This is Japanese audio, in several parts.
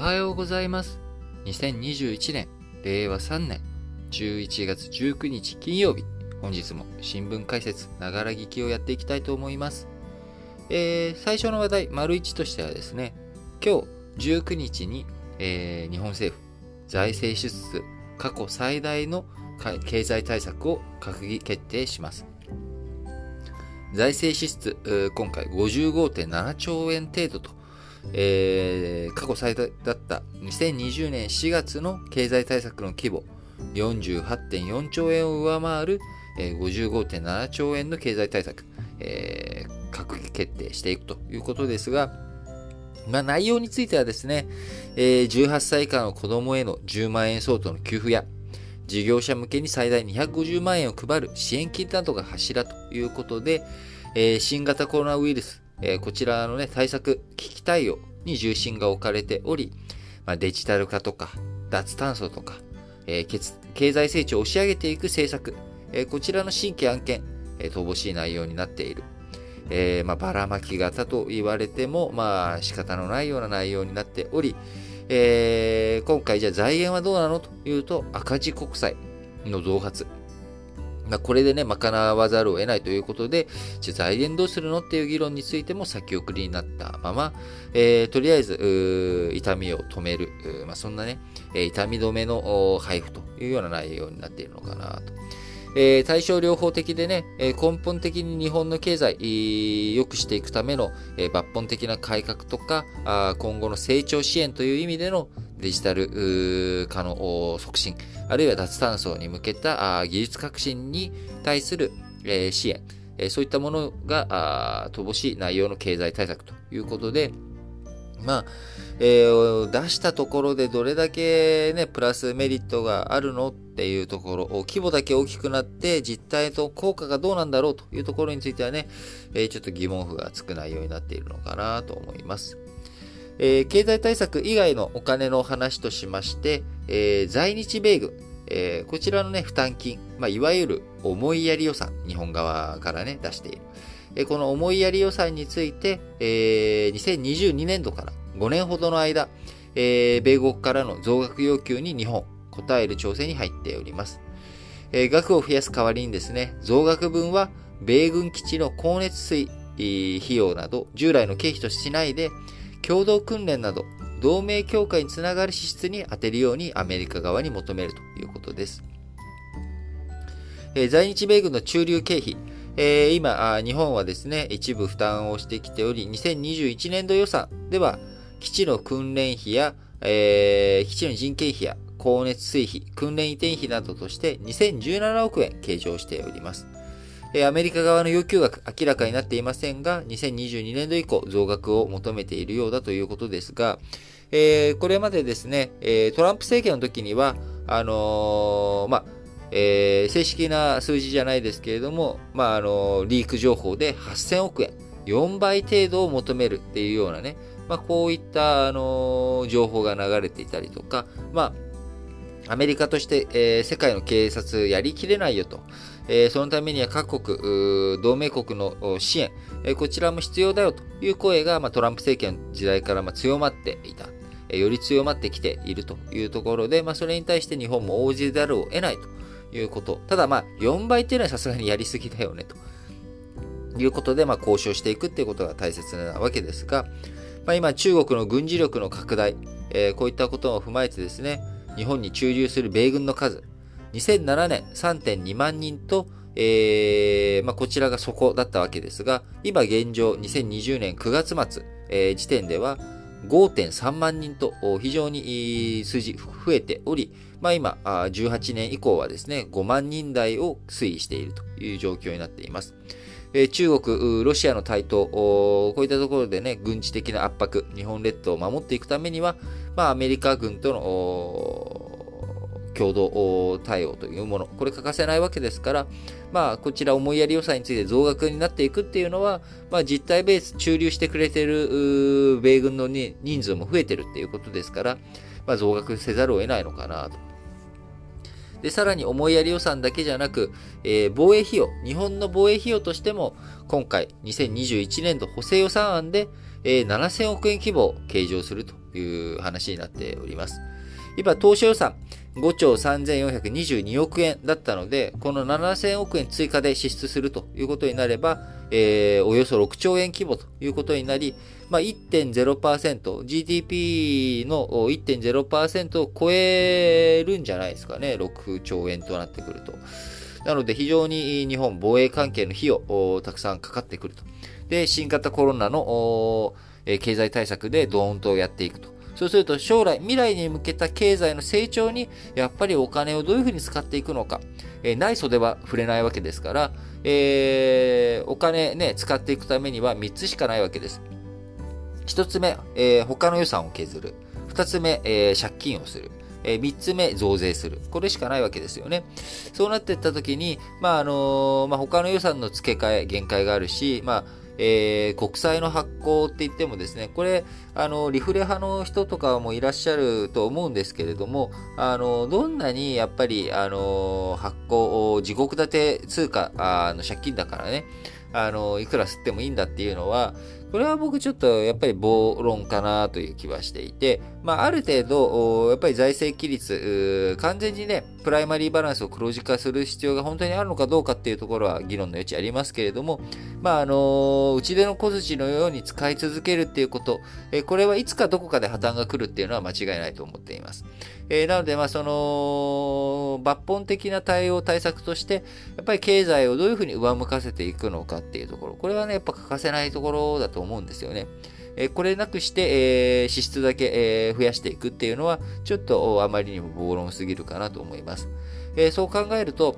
はようございます。2021年、令和3年、11月19日金曜日、本日も新聞解説、ながら聞きをやっていきたいと思います。えー、最初の話題、丸1としてはですね、今日19日に、えー、日本政府、財政支出過去最大の経済対策を閣議決定します。財政支出、今回55.7兆円程度とえー、過去最多だった2020年4月の経済対策の規模48.4兆円を上回る、えー、55.7兆円の経済対策、えー、閣議決定していくということですが、まあ、内容についてはですね、えー、18歳以下の子供への10万円相当の給付や、事業者向けに最大250万円を配る支援金などが柱ということで、えー、新型コロナウイルスえー、こちらのね、対策、危機対応に重心が置かれており、まあ、デジタル化とか、脱炭素とか、えー、経済成長を押し上げていく政策、えー、こちらの新規案件、えー、乏しい内容になっている。えー、まあ、ばらまき型と言われても、まあ、仕方のないような内容になっており、えー、今回じゃ財源はどうなのというと、赤字国債の増発。まあ、これでね、賄わざるを得ないということで、じゃ財源どうするのっていう議論についても先送りになったまま、えー、とりあえず、痛みを止める、まあ、そんなね、痛み止めの配布というような内容になっているのかなと。えー、対症療法的でね、え根本的に日本の経済、良くしていくための、え抜本的な改革とかあ、今後の成長支援という意味でのデジタル化の促進、あるいは脱炭素に向けた技術革新に対する、支援、そういったものが乏しい内容の経済対策ということで、まあ、えー、出したところでどれだけね、プラスメリットがあるのっていうところ、規模だけ大きくなって実態と効果がどうなんだろうというところについてはね、えー、ちょっと疑問符がつく内容になっているのかなと思います。えー、経済対策以外のお金の話としまして、えー、在日米軍、えー、こちらのね、負担金、まあ、いわゆる思いやり予算、日本側からね、出している。えこの思いやり予算について、え2022年度から5年ほどの間、えー、米国からの増額要求に日本、答える調整に入っております。額を増やす代わりにですね、増額分は米軍基地の高熱水費用など従来の経費としないで、共同訓練など同盟強化につながる支出に充てるようにアメリカ側に求めるということです。えー、在日米軍の駐留経費、えー、今、日本はですね、一部負担をしてきており、2021年度予算では、基地の訓練費や、えー、基地の人件費や光熱水費、訓練移転費などとして2017億円計上しております。アメリカ側の要求額明らかになっていませんが、2022年度以降増額を求めているようだということですが、えー、これまでですね、トランプ政権の時には、あのまあ、え正式な数字じゃないですけれども、まあ、あのリーク情報で8000億円、4倍程度を求めるっていうようなね、まあ、こういった、あの情報が流れていたりとか、まあ、アメリカとして、えー、世界の警察やりきれないよと。え、そのためには各国、同盟国の支援、え、こちらも必要だよという声が、ま、トランプ政権の時代からま強まっていた。え、より強まってきているというところで、ま、それに対して日本も応じざるを得ないということ。ただ、ま、4倍っていうのはさすがにやりすぎだよねと。いうことで、ま、交渉していくっていうことが大切なわけですが、ま、今、中国の軍事力の拡大、え、こういったことを踏まえてですね、日本に駐留する米軍の数、2007年3.2万人と、えーまあ、こちらが底だったわけですが、今現状2020年9月末、えー、時点では5.3万人と非常に数字増えており、まあ、今、18年以降はですね、5万人台を推移しているという状況になっています。中国、ロシアの台頭、こういったところでね、軍事的な圧迫、日本列島を守っていくためには、まあ、アメリカ軍との共同対応というもの、これ欠かせないわけですから、まあ、こちら思いやり予算について増額になっていくっていうのは、まあ、実態ベース、駐留してくれてる米軍の人数も増えてるっていうことですから、まあ、増額せざるを得ないのかなと。で、さらに思いやり予算だけじゃなく、えー、防衛費用、日本の防衛費用としても、今回2021年度補正予算案で、えー、7000億円規模を計上するという話になっております。今、当初予算5兆3422億円だったので、この7000億円追加で支出するということになれば、えー、およそ6兆円規模ということになり、まあ、1.0%、GDP の1.0%を超えるんじゃないですかね、6兆円となってくると。なので非常に日本防衛関係の費用たくさんかかってくると。で、新型コロナの経済対策でドーンとやっていくと。そうすると将来、未来に向けた経済の成長に、やっぱりお金をどういうふうに使っていくのか。えー、内装では触れないわけですから、えー、お金ね、使っていくためには3つしかないわけです。1つ目、えー、他の予算を削る。2つ目、えー、借金をする。えー、3つ目、増税する。これしかないわけですよね。そうなっていったときに、まあ、あのー、まあ、他の予算の付け替え、限界があるし、まあ、えー、国債の発行って言ってもですね、これ、あの、リフレ派の人とかもいらっしゃると思うんですけれども、あの、どんなにやっぱり、あの、発行、地獄建て通貨あの借金だからね、あの、いくら吸ってもいいんだっていうのは、これは僕ちょっとやっぱり暴論かなという気はしていて、まあ、ある程度、やっぱり財政規律、完全にね、プライマリーバランスを黒字化する必要が本当にあるのかどうかっていうところは議論の余地ありますけれども、まあ、あの、打ち出の小槌のように使い続けるっていうこと、えこれはいつかどこかで破綻が来るっていうのは間違いないと思っています。えー、なので、まあ、その、抜本的な対応対策として、やっぱり経済をどういうふうに上向かせていくのかっていうところ、これはね、やっぱ欠かせないところだと思うんですよね。えこれなくして、えー、支出だけ、えー、増やしていくっていうのは、ちょっとあまりにも暴論すぎるかなと思います。えー、そう考えると、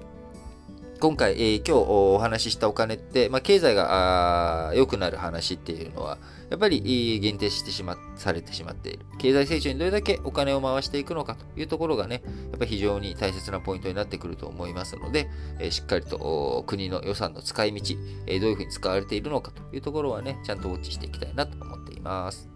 今回、え、今日お話ししたお金って、まあ、経済が良くなる話っていうのは、やっぱり限定してしま、されてしまっている。経済成長にどれだけお金を回していくのかというところがね、やっぱり非常に大切なポイントになってくると思いますので、えー、しっかりと国の予算の使い道、えー、どういうふうに使われているのかというところはね、ちゃんとウォッチしていきたいなと思っています。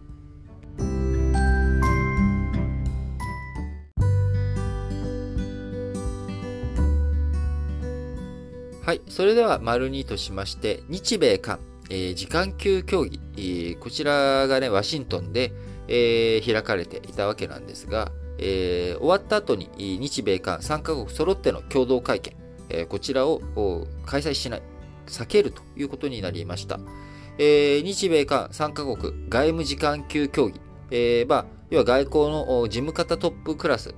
はい。それでは、丸2としまして、日米韓、えー、時間級協議、えー、こちらがね、ワシントンで、えー、開かれていたわけなんですが、えー、終わった後に日米韓3カ国揃っての共同会見、えー、こちらを開催しない、避けるということになりました。えー、日米韓3カ国外務次官級協議、えーまあ、要は外交の事務方トップクラス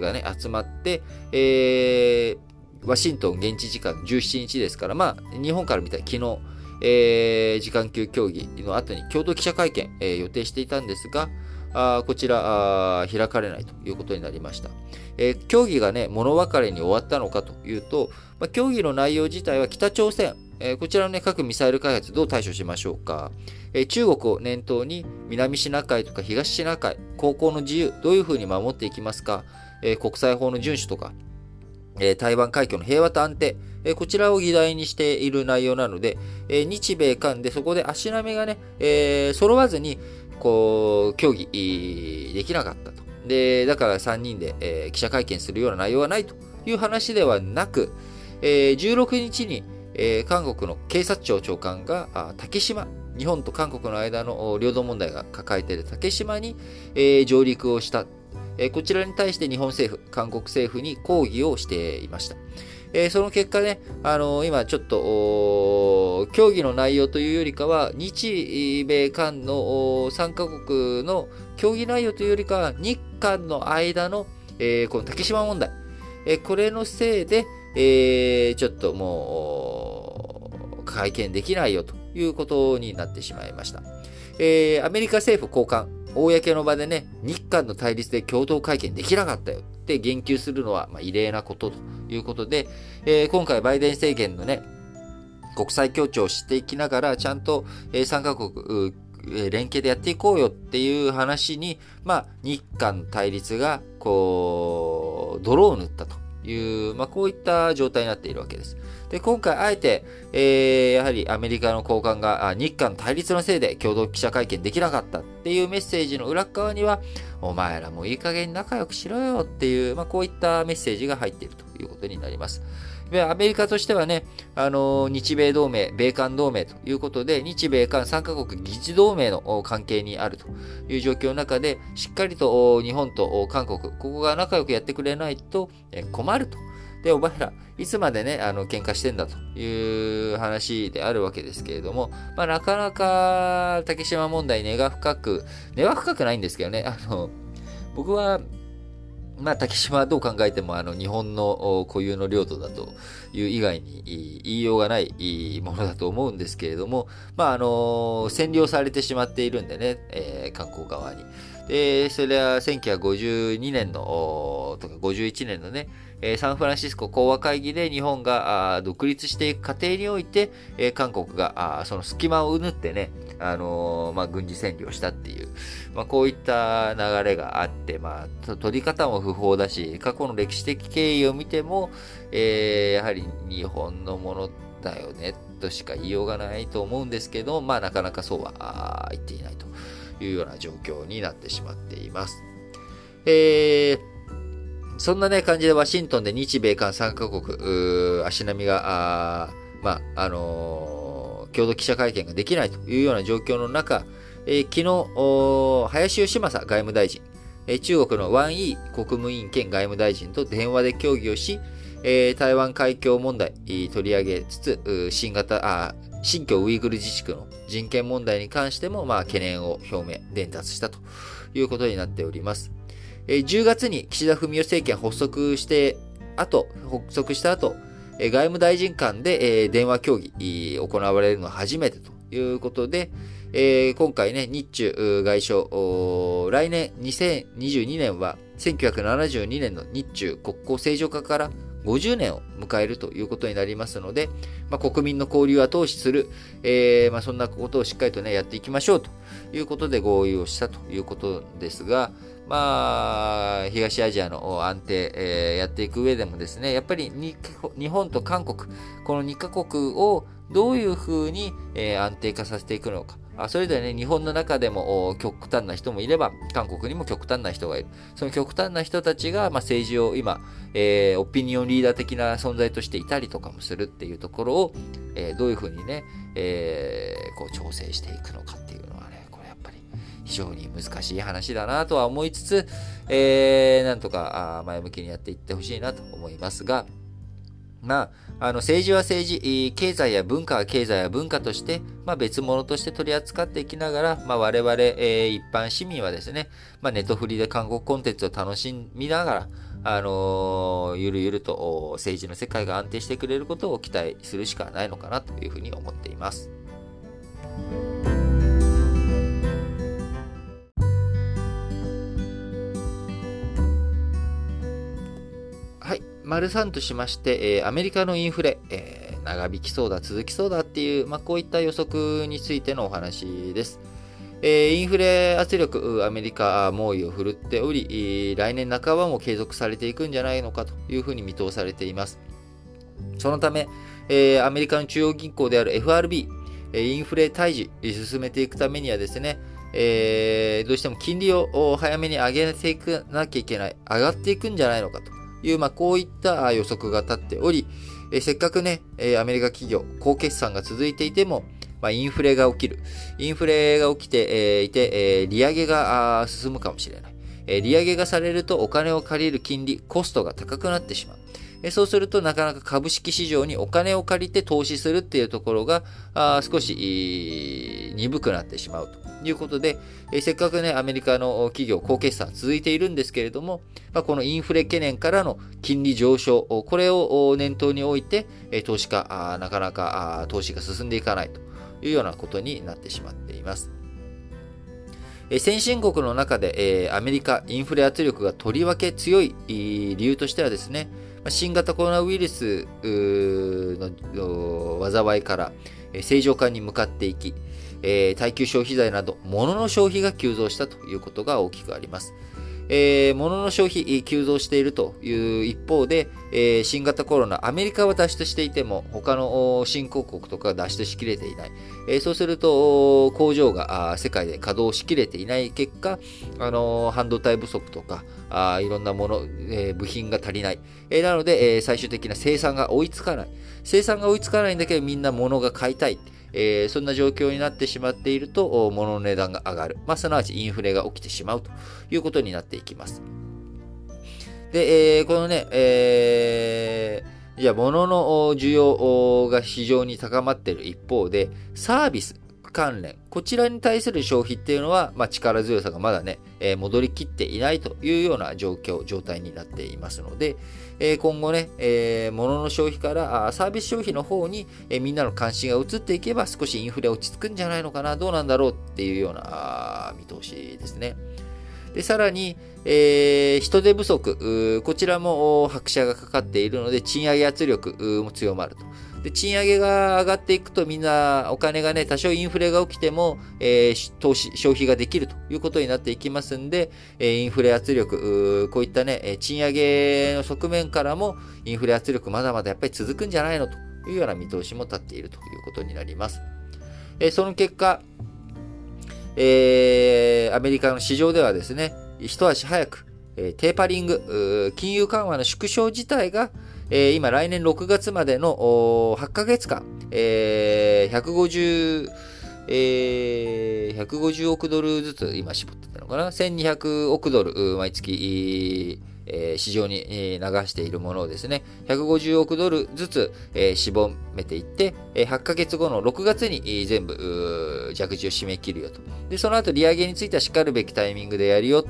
がね、集まって、えー、ワシントン現地時間17日ですから、まあ、日本から見たら昨日、えー、時間級協議の後に共同記者会見、えー、予定していたんですが、あこちらあ開かれないということになりました。えー、協議がね、物別れに終わったのかというと、まあ、協議の内容自体は北朝鮮、えー、こちらの、ね、核ミサイル開発どう対処しましょうか、えー、中国を念頭に南シナ海とか東シナ海、航行の自由、どういうふうに守っていきますか、え国際法の遵守とか、え台湾海峡の平和と安定、えこちらを議題にしている内容なので、え日米韓でそこで足並みがね、えー、揃わずに、こう、協議できなかったと。で、だから3人で、えー、記者会見するような内容はないという話ではなく、えー、16日に、え、韓国の警察庁長官が、竹島、日本と韓国の間の領土問題が抱えている竹島に、え、上陸をしたえこちらに対して日本政府、韓国政府に抗議をしていました。えその結果ね、あの今ちょっと、協議の内容というよりかは、日米韓の3カ国の協議内容というよりかは、日韓の間の、え、この竹島問題、えこれのせいで、え、ちょっともう、会見できないよということになってしまいました。え、アメリカ政府高官、公の場でね、日韓の対立で共同会見できなかったよ。って言及するのは、まあ、異例なことということで、えー、今回バイデン政権のね、国際協調をしていきながら、ちゃんと、えー、3カ国、連携でやっていこうよっていう話に、まあ、日韓対立が、こう、泥を塗ったと。いう、まあ、こういった状態になっているわけです。で、今回あえて、えー、やはりアメリカの高官が日韓対立のせいで共同記者会見できなかったっていうメッセージの裏側には、お前らもいい加減仲良くしろよっていう、まあ、こういったメッセージが入っているということになります。アメリカとしてはね、あの日米同盟、米韓同盟ということで、日米韓3カ国議事同盟の関係にあるという状況の中で、しっかりと日本と韓国、ここが仲良くやってくれないと困ると。で、お前ら、いつまでね、あの、喧嘩してんだという話であるわけですけれども、まあ、なかなか、竹島問題根が深く、根は深くないんですけどね、あの、僕は、まあ、竹島はどう考えても、あの、日本の固有の領土だという以外に言いようがないものだと思うんですけれども、まあ、あの、占領されてしまっているんでね、えー、観光側に。で、それは1952年の、とか51年のね、えサンフランシスコ講和会議で日本が独立していく過程において、え韓国がその隙間を縫ってね、あのー、まあ、軍事占領したっていう、まあ、こういった流れがあって、まあ、取り方も不法だし、過去の歴史的経緯を見ても、えー、やはり日本のものだよね、としか言いようがないと思うんですけど、まあ、なかなかそうは言っていないというような状況になってしまっています。えーそんなね、感じでワシントンで日米韓3カ国、足並みが、あまあ、あのー、共同記者会見ができないというような状況の中、えー、昨日、林芳正外務大臣、えー、中国のワン・イー国務委員兼外務大臣と電話で協議をし、えー、台湾海峡問題取り上げつつ、新型、あ新疆ウイグル自治区の人権問題に関しても、まあ、懸念を表明、伝達したということになっております。10月に岸田文雄政権発足して後、発足した後、外務大臣間で電話協議行われるのは初めてということで、今回ね、日中外相、来年2022年は1972年の日中国交正常化から50年を迎えるということになりますので、まあ、国民の交流を後押しする、えー、まあ、そんなことをしっかりとね、やっていきましょうということで合意をしたということですが、まあ、東アジアの安定、えー、やっていく上でもですね、やっぱり日本と韓国、この2カ国をどういうふうに、えー、安定化させていくのか。あそれでね、日本の中でも極端な人もいれば、韓国にも極端な人がいる。その極端な人たちが、まあ、政治を今、えー、オピニオンリーダー的な存在としていたりとかもするっていうところを、えー、どういうふうにね、えー、こう調整していくのかっていう非常に難しい話だなとは思いつつ、えー、なんとか前向きにやっていってほしいなと思いますが、まあ、あの政治は政治、経済や文化は経済や文化として、まあ、別物として取り扱っていきながら、まあ、我々、えー、一般市民はですね、まあ、ネトフリで韓国コンテンツを楽しみながら、あのー、ゆるゆると政治の世界が安定してくれることを期待するしかないのかなというふうに思っています。丸3としまして、えー、アメリカのインフレ、えー、長引きそうだ、続きそうだっていう、まあ、こういった予測についてのお話です。えー、インフレ圧力、アメリカ猛威を振るっており、来年半ばも継続されていくんじゃないのかというふうに見通されています。そのため、えー、アメリカの中央銀行である FRB、インフレ退治進めていくためにはですね、えー、どうしても金利を早めに上げていかなきゃいけない、上がっていくんじゃないのかという、まあ、こういった予測が立っており、えせっかくね、えアメリカ企業、高決算が続いていても、まあ、インフレが起きる。インフレが起きて、えいて、え利上げが進むかもしれない。え利上げがされるとお金を借りる金利、コストが高くなってしまう。そうするとなかなか株式市場にお金を借りて投資するっていうところが少し鈍くなってしまうということで、せっかくね、アメリカの企業高決算続いているんですけれども、このインフレ懸念からの金利上昇、これを念頭に置いて、投資家、なかなか投資が進んでいかないというようなことになってしまっています。先進国の中でアメリカインフレ圧力がとりわけ強い理由としてはですね、新型コロナウイルスの災いから正常化に向かっていき、耐久消費財など物の消費が急増したということが大きくあります。えー、物の消費急増しているという一方で、えー、新型コロナ、アメリカは脱出していても、他の新興国とか脱出しきれていない。えー、そうすると、工場が世界で稼働しきれていない結果、あの半導体不足とか、あいろんなもの、え部品が足りない。えなので、え最終的な生産が追いつかない。生産が追いつかないんだけど、みんな物が買いたい。えー、そんな状況になってしまっていると、物の値段が上がる。まあ、すなわちインフレが起きてしまうということになっていきます。で、えー、このね、えー、じゃあ、物の需要が非常に高まっている一方で、サービス、関連、こちらに対する消費っていうのは、まあ、力強さがまだね、えー、戻りきっていないというような状況、状態になっていますので、え、今後ね、えー、物の消費からサービス消費の方に、えみんなの関心が移っていけば少しインフレ落ち着くんじゃないのかな、どうなんだろうっていうような見通しですね。で、さらに、えー、人手不足、こちらも拍車がかかっているので、賃上げ圧力も強まると。で、賃上げが上がっていくとみんなお金がね、多少インフレが起きても、えー、投資、消費ができるということになっていきますんで、え、インフレ圧力、こういったね、賃上げの側面からも、インフレ圧力まだまだやっぱり続くんじゃないのというような見通しも立っているということになります。えー、その結果、えー、アメリカの市場ではですね、一足早く、えー、テーパリング、金融緩和の縮小自体が、えー、今来年6月までの8ヶ月間、えー、150、えー、150億ドルずつ今絞ってたのかな ?1200 億ドル毎月、えー、市場に、流しているものをですね、150億ドルずつ、えー、絞めていって、えー、8ヶ月後の6月に、全部、着地を締め切るよと。で、その後利上げについてはしかるべきタイミングでやるよ。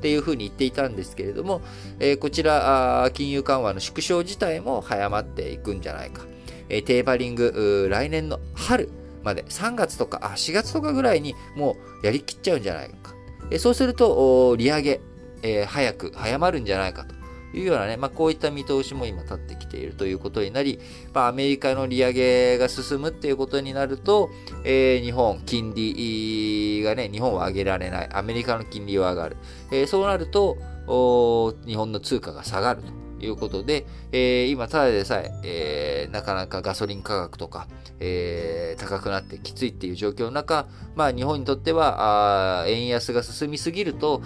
っていうふうに言っていたんですけれども、えー、こちら、金融緩和の縮小自体も早まっていくんじゃないか。えー、テーパリング、来年の春まで、3月とか、あ、4月とかぐらいにもうやりきっちゃうんじゃないか。そうすると、利上げ、えー、早く、早まるんじゃないかと。いうようなね、まあ、こういった見通しも今立ってきているということになり、まあ、アメリカの利上げが進むっていうことになると、えー、日本、金利がね、日本は上げられない。アメリカの金利は上がる。えー、そうなると、日本の通貨が下がると。いうことで、えー、今、ただでさええー、なかなかガソリン価格とか、えー、高くなってきついっていう状況の中、まあ、日本にとっては、あ円安が進みすぎると、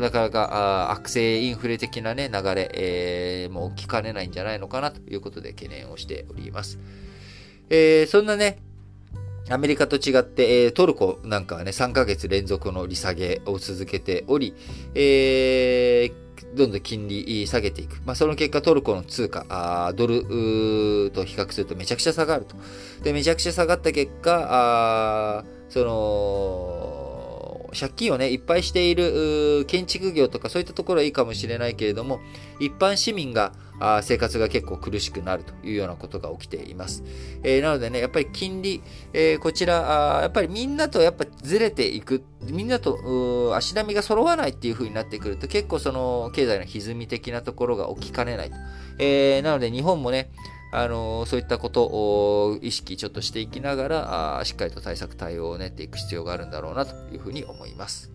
なかなかあ悪性インフレ的な、ね、流れ、えー、も起きかねないんじゃないのかなということで懸念をしております。えー、そんなね、アメリカと違って、えー、トルコなんかはね、3ヶ月連続の利下げを続けており、えーどんどん金利下げていく。まあ、その結果トルコの通貨、あドルと比較するとめちゃくちゃ下がると。で、めちゃくちゃ下がった結果、あその、借金をね、いっぱいしている建築業とかそういったところはいいかもしれないけれども、一般市民があ生活が結構苦しくなるというようなことが起きています。えー、なのでね、やっぱり金利、えー、こちらあ、やっぱりみんなとやっぱずれていく、みんなと足並みが揃わないっていう風になってくると結構その経済の歪み的なところが起きかねないと。えー、なので日本もね、あのそういったことを意識ちょっとしていきながら、しっかりと対策対応を練っていく必要があるんだろうなというふうに思います。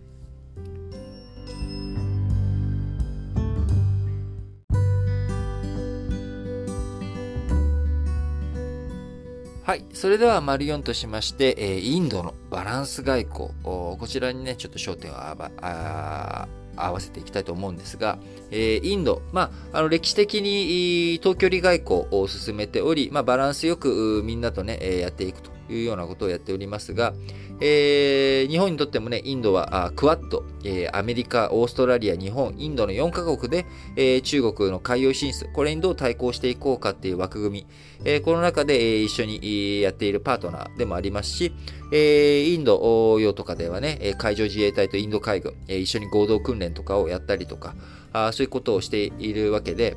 はい。それでは、丸4としまして、えインドのバランス外交。こちらにね、ちょっと焦点を合わせていきたいと思うんですが、えインド、まあ、あの歴史的に遠距離外交を進めており、まあ、バランスよくみんなとね、やっていくと。いうようなことをやっておりますが、えー、日本にとってもね、インドはクワッド、えー、アメリカ、オーストラリア、日本、インドの4カ国で、えー、中国の海洋進出、これにどう対抗していこうかっていう枠組み、えー、この中で、えー、一緒にやっているパートナーでもありますし、えー、インド洋とかではね、海上自衛隊とインド海軍、えー、一緒に合同訓練とかをやったりとか、あそういうことをしているわけで、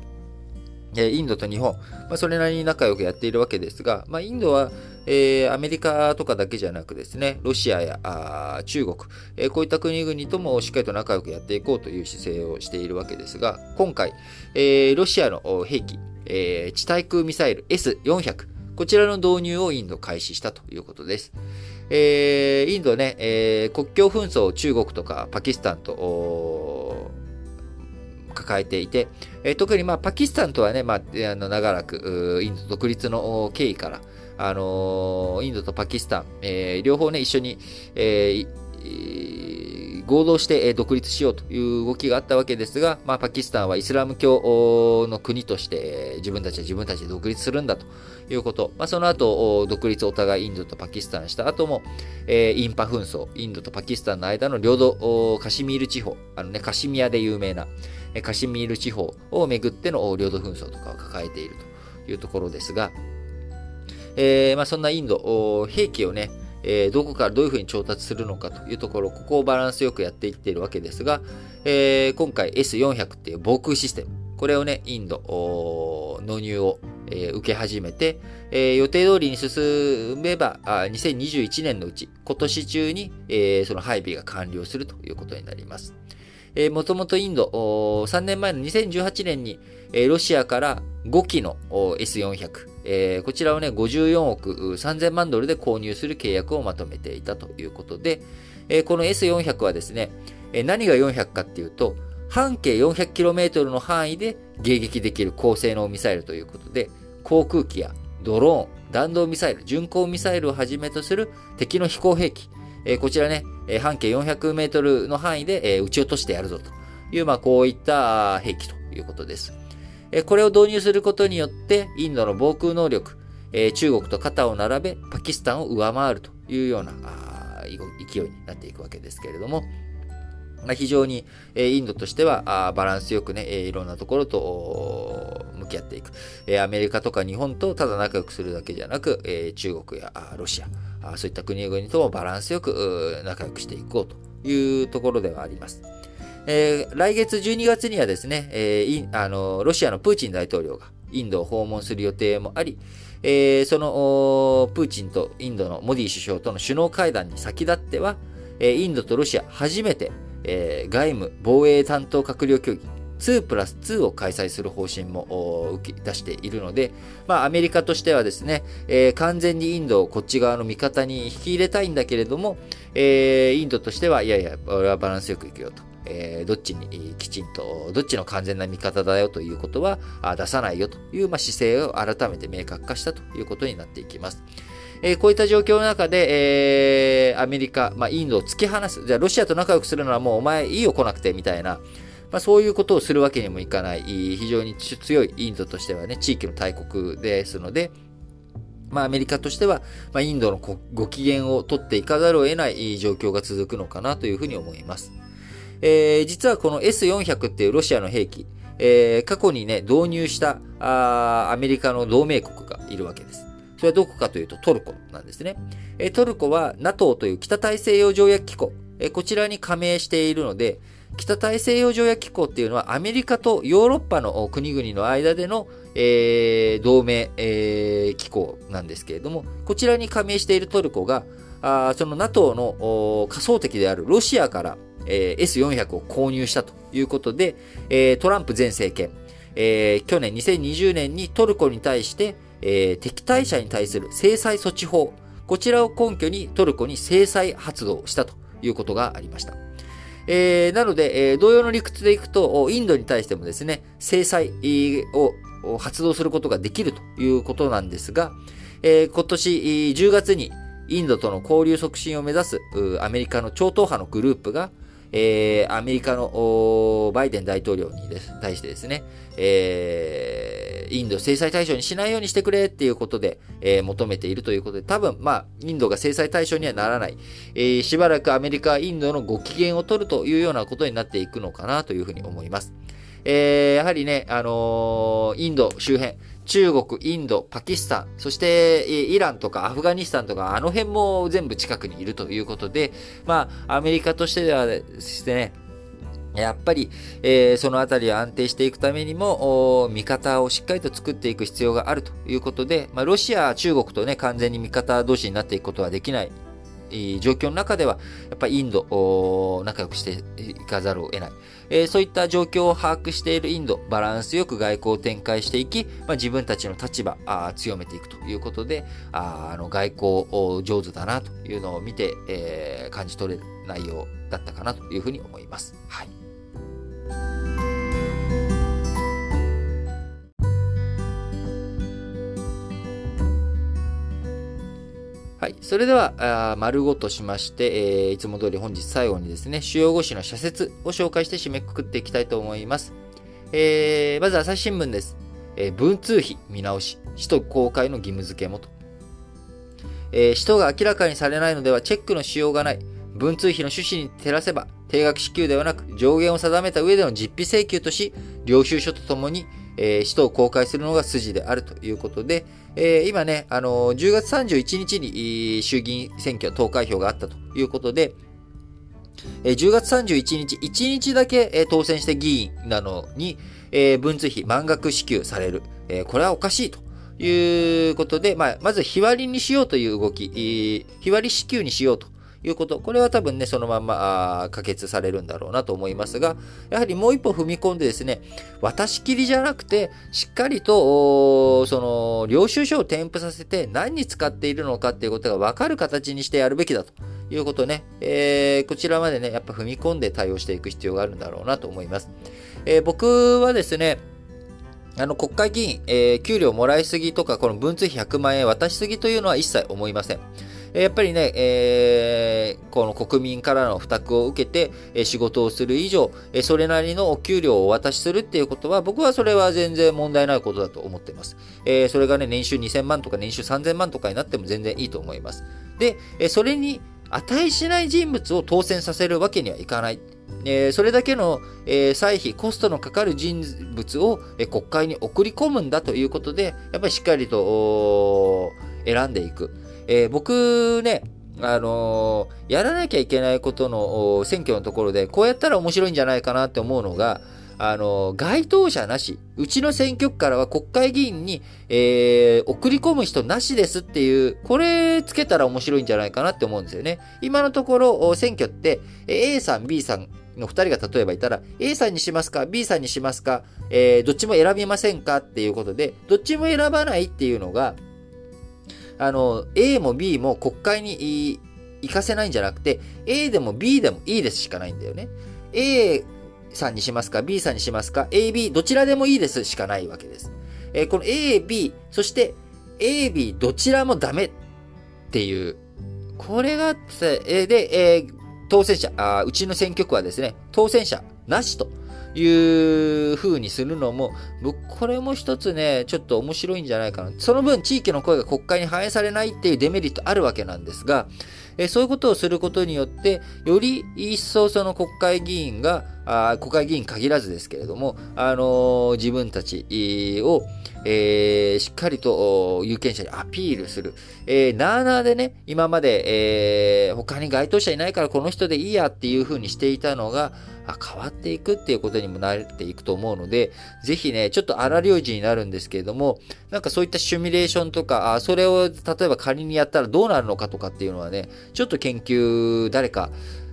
インドと日本、まあ、それなりに仲良くやっているわけですが、まあ、インドは、えー、アメリカとかだけじゃなくですね、ロシアやあ中国、えー、こういった国々ともしっかりと仲良くやっていこうという姿勢をしているわけですが、今回、えー、ロシアの兵器、えー、地対空ミサイル S400、こちらの導入をインド開始したということです。えー、インドね、えー、国境紛争を中国とかパキスタンと抱えていて、えー、特にまあパキスタンとはね、まあ、あの長らくインド独立の経緯から、あの、インドとパキスタン、え、両方ね、一緒に、え、合同して独立しようという動きがあったわけですが、まあ、パキスタンはイスラム教の国として自分たちは自分たちで独立するんだということ。まあ、その後、独立お互いインドとパキスタンした後も、え、インパ紛争、インドとパキスタンの間の領土、カシミール地方、あのね、カシミヤで有名な、カシミール地方をめぐっての領土紛争とかを抱えているというところですが、えー、まあ、そんなインド、兵器をね、えー、どこからどういうふうに調達するのかというところ、ここをバランスよくやっていっているわけですが、えー、今回 S400 っていう防空システム、これをね、インド、納入を、えー、受け始めて、えー、予定通りに進めばあ、2021年のうち、今年中に、えー、その配備が完了するということになります。えー、もともとインド、3年前の2018年に、えー、ロシアから5機の S400、えー、こちらをね、54億3000万ドルで購入する契約をまとめていたということで、えー、この S400 はですね、えー、何が400かっていうと、半径 400km の範囲で迎撃できる高性能ミサイルということで、航空機やドローン、弾道ミサイル、巡航ミサイルをはじめとする敵の飛行兵器、えー、こちらね、え半径400メートルの範囲で、え撃ち落としてやるぞという、まあ、こういった兵器ということです。これを導入することによって、インドの防空能力、中国と肩を並べ、パキスタンを上回るというような勢いになっていくわけですけれども、非常に、インドとしてはバランスよくね、いろんなところと向き合っていく、アメリカとか日本とただ仲良くするだけじゃなく、中国やロシア、そういった国々ともバランスよく仲良くしていこうというところではあります。えー、来月12月にはですね、えー、あのロシアのプーチン大統領がインドを訪問する予定もあり、えー、そのプーチンとインドのモディ首相との首脳会談に先立っては、えインドとロシア初めて、え外務防衛担当閣僚協議2プラス2を開催する方針も受け出しているので、まあ、アメリカとしてはですね、えー、完全にインドをこっち側の味方に引き入れたいんだけれども、えー、インドとしては、いやいや、俺はバランスよくいくよと。え、どっちにきちんと、どっちの完全な味方だよということは出さないよという、ま、姿勢を改めて明確化したということになっていきます。え、こういった状況の中で、えー、アメリカ、まあ、インドを突き放す。じゃあ、ロシアと仲良くするのはもうお前いいよ来なくて、みたいな。まあ、そういうことをするわけにもいかない、非常に強いインドとしてはね、地域の大国ですので、まあ、アメリカとしては、まあ、インドのご機嫌を取っていかざるを得ない状況が続くのかなというふうに思います。えー、実はこの S400 っていうロシアの兵器、えー、過去にね、導入したあアメリカの同盟国がいるわけです。それはどこかというとトルコなんですね。えー、トルコは NATO という北大西洋条約機構、えー、こちらに加盟しているので、北大西洋条約機構っていうのはアメリカとヨーロッパの国々の間での、えー、同盟、えー、機構なんですけれども、こちらに加盟しているトルコが、あその NATO の仮想敵であるロシアから、えー、S400 を購入したということで、えー、トランプ前政権、えー、去年2020年にトルコに対して、えー、敵対者に対する制裁措置法、こちらを根拠にトルコに制裁発動したということがありました。えー、なので、えー、同様の理屈でいくと、インドに対してもですね、制裁を発動することができるということなんですが、えー、今年10月にインドとの交流促進を目指すアメリカの超党派のグループが、えー、アメリカのバイデン大統領にです対してですね、えー、インド制裁対象にしないようにしてくれっていうことで、えー、求めているということで、多分、まあ、インドが制裁対象にはならない。えー、しばらくアメリカ、インドのご機嫌を取るというようなことになっていくのかなというふうに思います。えー、やはりね、あのー、インド周辺、中国、インド、パキスタン、そしてイランとかアフガニスタンとか、あの辺も全部近くにいるということで、まあ、アメリカとしてはですね、やっぱり、えー、そのあたりを安定していくためにも、味方をしっかりと作っていく必要があるということで、まあ、ロシア、中国とね、完全に味方同士になっていくことはできない状況の中では、やっぱりインド、仲良くしていかざるを得ない。えー、そういった状況を把握しているインド、バランスよく外交を展開していき、まあ、自分たちの立場あ強めていくということで、ああの外交上手だなというのを見て、えー、感じ取れる内容だったかなというふうに思います。はい。はい。それでは、丸ごとしまして、えー、いつも通り本日最後にですね、主要語詞の社説を紹介して締めくくっていきたいと思います。えー、まず朝日新聞です。えー、文通費見直し、使途公開の義務付けもと。えー、使途が明らかにされないのではチェックのしようがない。文通費の趣旨に照らせば、定額支給ではなく上限を定めた上での実費請求とし、領収書とともに、えー、使途を公開するのが筋であるということで、えー、今ね、あのー、10月31日に衆議院選挙投開票があったということで、えー、10月31日、1日だけ、えー、当選した議員なのに、えー、文通費満額支給される。えー、これはおかしいということで、まあ、まず日割りにしようという動き、日割り支給にしようということ。これは多分ね、そのまま可決されるんだろうなと思いますが、やはりもう一歩踏み込んでですね、渡し切りじゃなくて、しっかりと、その、領収書を添付させて何に使っているのかっていうことが分かる形にしてやるべきだということね、えー、こちらまでね、やっぱ踏み込んで対応していく必要があるんだろうなと思います。えー、僕はですね、あの、国会議員、えー、給料もらいすぎとか、この文通費100万円渡しすぎというのは一切思いません。やっぱりね、えー、この国民からの負託を受けて、仕事をする以上、それなりのお給料をお渡しするっていうことは、僕はそれは全然問題ないことだと思っています。えー、それがね、年収2000万とか年収3000万とかになっても全然いいと思います。で、それに値しない人物を当選させるわけにはいかない。えー、それだけの、えー、歳費、コストのかかる人物を、えー、国会に送り込むんだということで、やっぱりしっかりと選んでいく。えー、僕ね、あのー、やらなきゃいけないことの選挙のところで、こうやったら面白いんじゃないかなって思うのが、あのー、該当者なし。うちの選挙区からは国会議員に、えー、送り込む人なしですっていう、これつけたら面白いんじゃないかなって思うんですよね。今のところ、選挙って、A さん、B さんの2人が例えばいたら、A さんにしますか ?B さんにしますかえー、どっちも選びませんかっていうことで、どっちも選ばないっていうのが、あの、A も B も国会に行かせないんじゃなくて、A でも B でもいいですしかないんだよね。A さんにしますか ?B さんにしますか ?AB どちらでもいいですしかないわけです。えー、この A、B、そして A、B どちらもダメっていう、これが、え、で、えー、当選者あ、うちの選挙区はですね、当選者なしという風にするのも、これも一つね、ちょっと面白いんじゃないかな。その分、地域の声が国会に反映されないっていうデメリットあるわけなんですが、えそういうことをすることによって、より一層その国会議員が、あ国会議員限らずですけれども、あのー、自分たちを、えー、しっかりと有権者にアピールする。えー、なーなーでね、今まで、えー、他に該当者いないからこの人でいいやっていう風にしていたのが、あ変わっていくっていうことにもなっていくと思うので、ぜひね、ちょっと荒領事になるんですけれども、なんかそういったシミュレーションとか、あそれを例えば仮にやったらどうなるのかとかっていうのはね、ちょっと研究誰か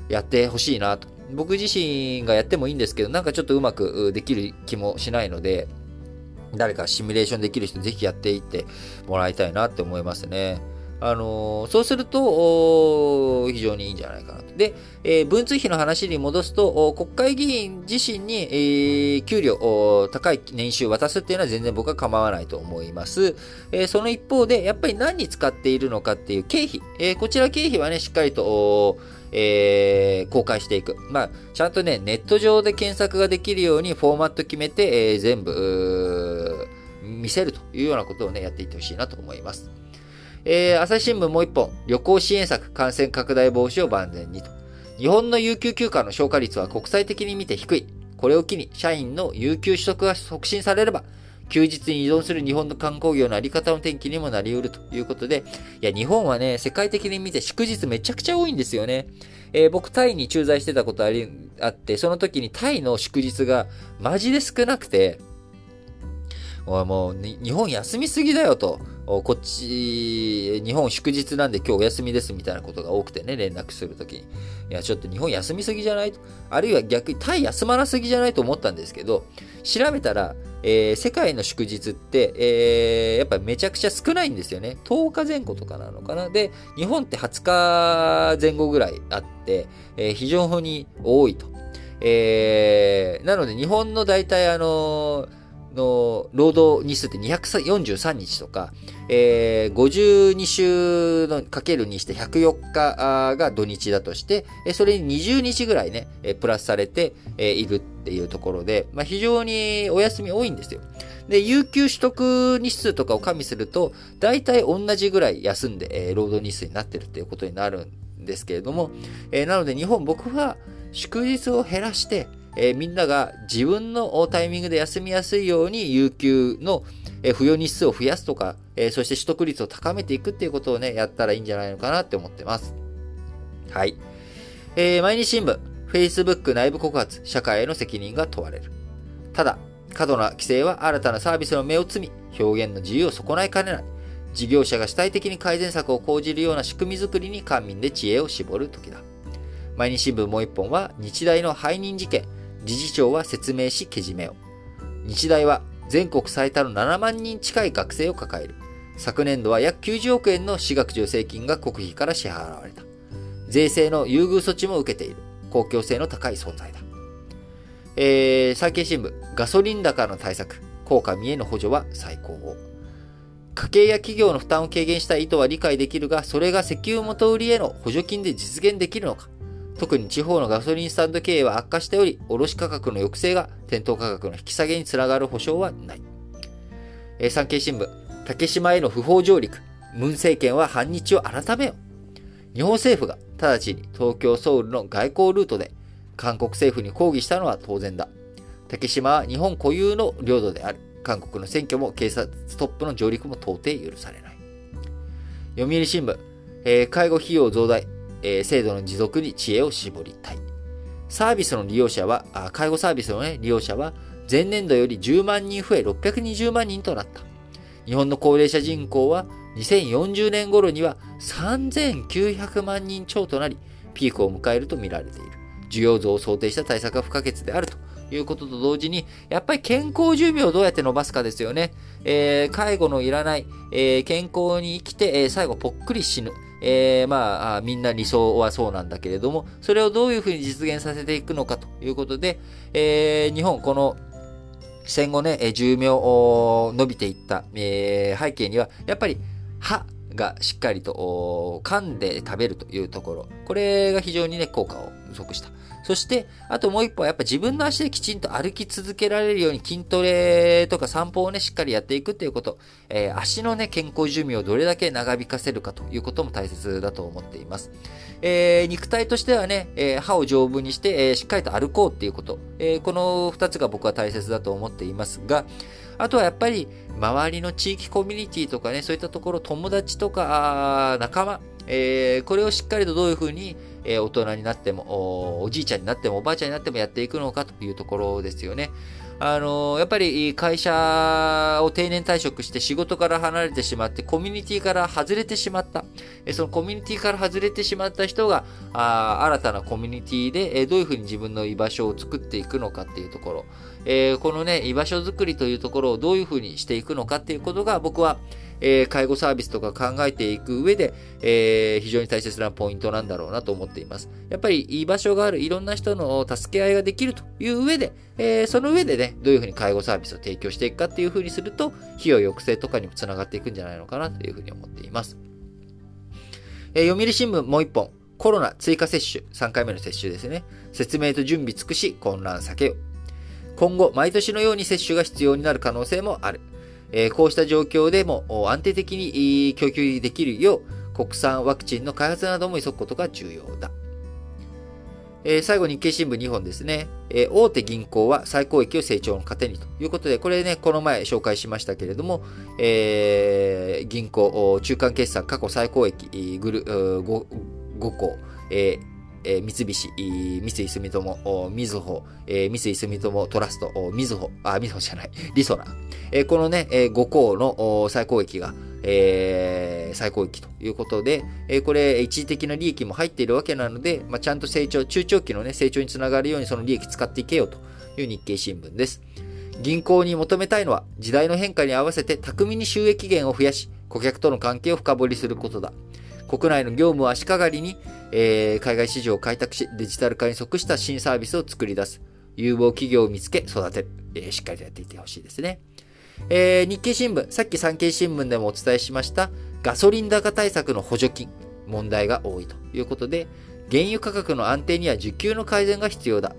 やってほしいなと。僕自身がやってもいいんですけど、なんかちょっとうまくできる気もしないので、誰かシミュレーションできる人ぜひやっていってもらいたいなって思いますね。あの、そうすると、非常にいいんじゃないかなと。で、えー、文通費の話に戻すと、国会議員自身に、えー、給料、高い年収渡すっていうのは全然僕は構わないと思います。えー、その一方で、やっぱり何に使っているのかっていう経費、えー、こちら経費はね、しっかりと、えー、公開していく。まあ、ちゃんとね、ネット上で検索ができるようにフォーマット決めて、えー、全部、見せるというようなことをね、やっていってほしいなと思います。えー、朝日新聞もう一本、旅行支援策、感染拡大防止を万全にと。日本の有給休暇の消化率は国際的に見て低い。これを機に、社員の有給取得が促進されれば、休日に依存する日本の観光業のあり方の転機にもなり得るということで、いや、日本はね、世界的に見て祝日めちゃくちゃ多いんですよね。えー、僕、タイに駐在してたことあり、あって、その時にタイの祝日がマジで少なくて、もう、日本休みすぎだよと。こっち、日本祝日なんで今日お休みですみたいなことが多くてね、連絡するときに。いや、ちょっと日本休みすぎじゃないと。あるいは逆にタイ休まなすぎじゃないと思ったんですけど、調べたら、えー、世界の祝日って、えー、やっぱめちゃくちゃ少ないんですよね。10日前後とかなのかな。で、日本って20日前後ぐらいあって、えー、非常に多いと。えー、なので日本の大体あのーの労働日数って243日とか、えー、52週のかけるにして104日が土日だとして、それに20日ぐらいね、プラスされているっていうところで、まあ、非常にお休み多いんですよ。で、有給取得日数とかを加味すると、大体同じぐらい休んで、えー、労働日数になってるっていうことになるんですけれども、えー、なので日本、僕は祝日を減らして、えー、みんなが自分のタイミングで休みやすいように有給の、えー、付与日数を増やすとか、えー、そして取得率を高めていくっていうことをね、やったらいいんじゃないのかなって思ってます。はい。えー、毎日新聞、Facebook 内部告発、社会への責任が問われる。ただ、過度な規制は新たなサービスの目を摘み、表現の自由を損ないかねない。事業者が主体的に改善策を講じるような仕組みづくりに官民で知恵を絞る時だ。毎日新聞もう一本は、日大の背任事件、理事長は説明しけじめを。日大は全国最多の7万人近い学生を抱える。昨年度は約90億円の私学助成金が国費から支払われた。税制の優遇措置も受けている。公共性の高い存在だ。えー、産経新聞、ガソリン高の対策、効果見えの補助は最高を。家計や企業の負担を軽減した意図は理解できるが、それが石油元売りへの補助金で実現できるのか。特に地方のガソリンスタンド経営は悪化しており、卸価格の抑制が店頭価格の引き下げにつながる保証はない。えー、産経新聞、竹島への不法上陸、ムン政権は反日を改めよ。日本政府が直ちに東京ソウルの外交ルートで韓国政府に抗議したのは当然だ。竹島は日本固有の領土である。韓国の選挙も警察トップの上陸も到底許されない。読売新聞、えー、介護費用増大、えー、制度の持続に知恵を絞りたい。サービスの利用者は、あ介護サービスの、ね、利用者は前年度より10万人増え620万人となった。日本の高齢者人口は2040年頃には3900万人超となり、ピークを迎えると見られている。需要増を想定した対策が不可欠であるということと同時に、やっぱり健康寿命をどうやって伸ばすかですよね。えー、介護のいらない、えー、健康に生きて、えー、最後ぽっくり死ぬ。えー、まあ、みんな理想はそうなんだけれども、それをどういうふうに実現させていくのかということで、えー、日本、この戦後ね、寿命を伸びていった、えー、背景には、やっぱり歯がしっかりと噛んで食べるというところ、これが非常にね、効果を予測した。そして、あともう一歩はやっぱ自分の足できちんと歩き続けられるように筋トレとか散歩をね、しっかりやっていくっていうこと。えー、足のね、健康寿命をどれだけ長引かせるかということも大切だと思っています。えー、肉体としてはね、えー、歯を丈夫にして、えしっかりと歩こうっていうこと。えこの二つが僕は大切だと思っていますが、あとはやっぱり、周りの地域コミュニティとかね、そういったところ、友達とか、仲間、えー、これをしっかりとどういうふうに、えー、大人になってもお、じいちゃんになっても、おばあちゃんになってもやっていくのかというところですよね。あのー、やっぱり会社を定年退職して仕事から離れてしまって、コミュニティから外れてしまった。えそのコミュニティから外れてしまった人が、あ新たなコミュニティで、えどういうふうに自分の居場所を作っていくのかっていうところ。えー、このね、居場所づくりというところをどういうふうにしていくのかっていうことが、僕は、えー、介護サービスとか考えていく上で、えー、非常に大切なポイントなんだろうなと思っています。やっぱり居場所がある、いろんな人の助け合いができるという上で、えー、その上でね、どういうふうに介護サービスを提供していくかっていうふうにすると、費用抑制とかにもつながっていくんじゃないのかなというふうに思っています。えー、読売新聞もう一本。コロナ追加接種、3回目の接種ですね。説明と準備尽くし、混乱避けよ。今後、毎年のように接種が必要になる可能性もある。えー、こうした状況でも安定的に供給できるよう、国産ワクチンの開発なども急ぐことが重要だ。えー、最後、日経新聞2本ですね。えー、大手銀行は最高益を成長の糧にということで、これね、この前紹介しましたけれども、えー、銀行、中間決算過去最高益グル 5, 5校、えーえー、三菱、三井住友、みずほ、えー、三井住友トラスト、みずほ、あ、みずほじゃない、リソナ、えー、このね、えー、5項の最高益が、えー、最高益ということで、えー、これ、一時的な利益も入っているわけなので、まあ、ちゃんと成長、中長期のね、成長につながるようにその利益使っていけよという日経新聞です。銀行に求めたいのは、時代の変化に合わせて巧みに収益源を増やし、顧客との関係を深掘りすることだ。国内の業務を足かがりに、えー、海外市場を開拓し、デジタル化に即した新サービスを作り出す。有望企業を見つけ、育てる。えー、しっかりとやっていってほしいですね。えー、日経新聞、さっき産経新聞でもお伝えしましたガソリン高対策の補助金、問題が多いということで、原油価格の安定には需給の改善が必要だ。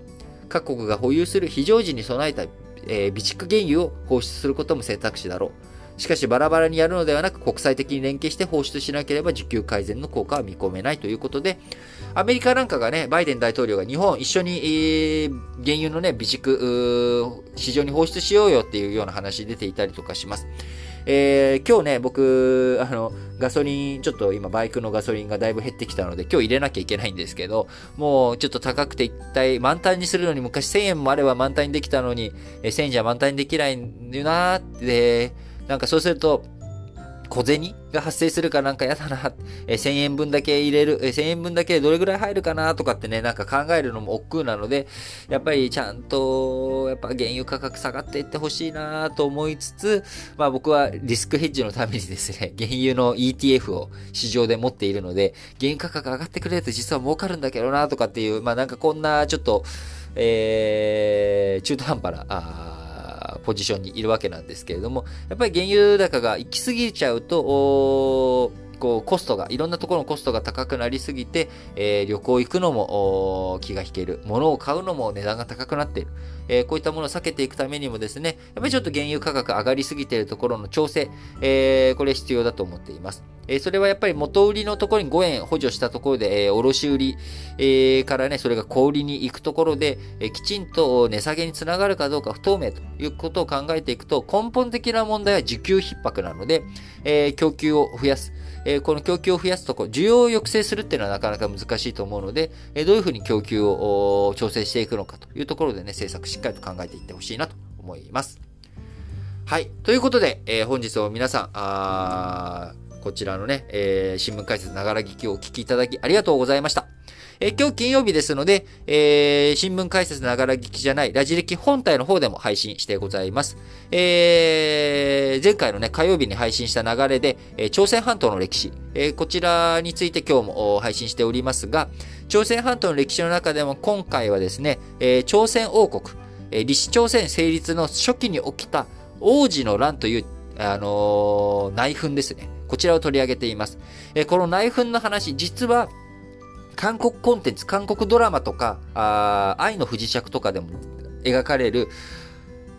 各国が保有する非常時に備えた、えー、備蓄原油を放出することも選択肢だろう。しかしバラバラにやるのではなく国際的に連携して放出しなければ需給改善の効果は見込めないということで、アメリカなんかがね、バイデン大統領が日本一緒に、えー、原油のね、備蓄、市場に放出しようよっていうような話出ていたりとかします。えー、今日ね、僕、あの、ガソリン、ちょっと今バイクのガソリンがだいぶ減ってきたので、今日入れなきゃいけないんですけど、もうちょっと高くて一体満タンにするのに昔1000円もあれば満タンにできたのに、1000円じゃ満タンにできないんだよなーって、なんかそうすると、小銭が発生するかなんかやだな、えー、1000円分だけ入れる、えー、1000円分だけどれぐらい入るかなとかってね、なんか考えるのも億劫なので、やっぱりちゃんと、やっぱ原油価格下がっていってほしいなと思いつつ、まあ僕はリスクヘッジのためにですね、原油の ETF を市場で持っているので、原油価格上がってくれると実は儲かるんだけどなとかっていう、まあなんかこんなちょっと、えー、中途半端な、ポジションにいるわけなんですけれども、やっぱり原油高が行き過ぎちゃうと、こう、コストが、いろんなところのコストが高くなりすぎて、えー、旅行行くのも気が引ける。物を買うのも値段が高くなっている。えー、こういったものを避けていくためにもですね、やっぱりちょっと原油価格上がりすぎているところの調整、えー、これ必要だと思っています。えー、それはやっぱり元売りのところに5円補助したところで、えー、卸売り、え、からね、それが小売りに行くところで、え、きちんと値下げにつながるかどうか不透明ということを考えていくと、根本的な問題は需給逼迫なので、え、供給を増やす。え、この供給を増やすとこ、需要を抑制するっていうのはなかなか難しいと思うので、え、どういうふうに供給を調整していくのかというところでね、政策しっかりと考えていってほしいなと思います。はい。ということで、え、本日も皆さん、あこちらのね、えー、新聞解説ながら聞きをお聞きいただきありがとうございました。え今日金曜日ですので、えー、新聞解説ながら聞きじゃない、ラジ歴本体の方でも配信してございます。えー、前回のね、火曜日に配信した流れで、え、朝鮮半島の歴史、え、こちらについて今日も配信しておりますが、朝鮮半島の歴史の中でも今回はですね、え、朝鮮王国、えー、李朝鮮成立の初期に起きた王子の乱という、あのー、内紛ですね。こちらを取り上げています。え、この内紛の話、実は、韓国コンテンツ、韓国ドラマとか、あ愛の不時着とかでも描かれる、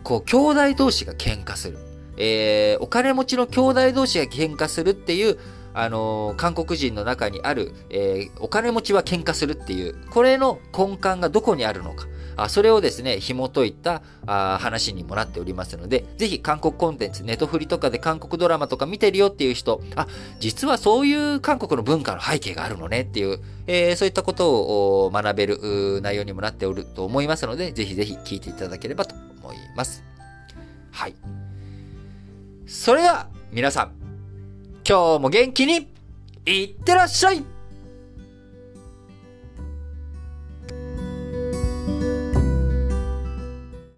こう、兄弟同士が喧嘩する。えー、お金持ちの兄弟同士が喧嘩するっていう、あのー、韓国人の中にある、えー、お金持ちは喧嘩するっていう、これの根幹がどこにあるのか。あそれをですね、紐解いたあ話にもなっておりますので、ぜひ韓国コンテンツ、ネトフリとかで韓国ドラマとか見てるよっていう人、あ、実はそういう韓国の文化の背景があるのねっていう、えー、そういったことを学べる内容にもなっておると思いますので、ぜひぜひ聞いていただければと思います。はい。それでは、皆さん、今日も元気に、いってらっしゃい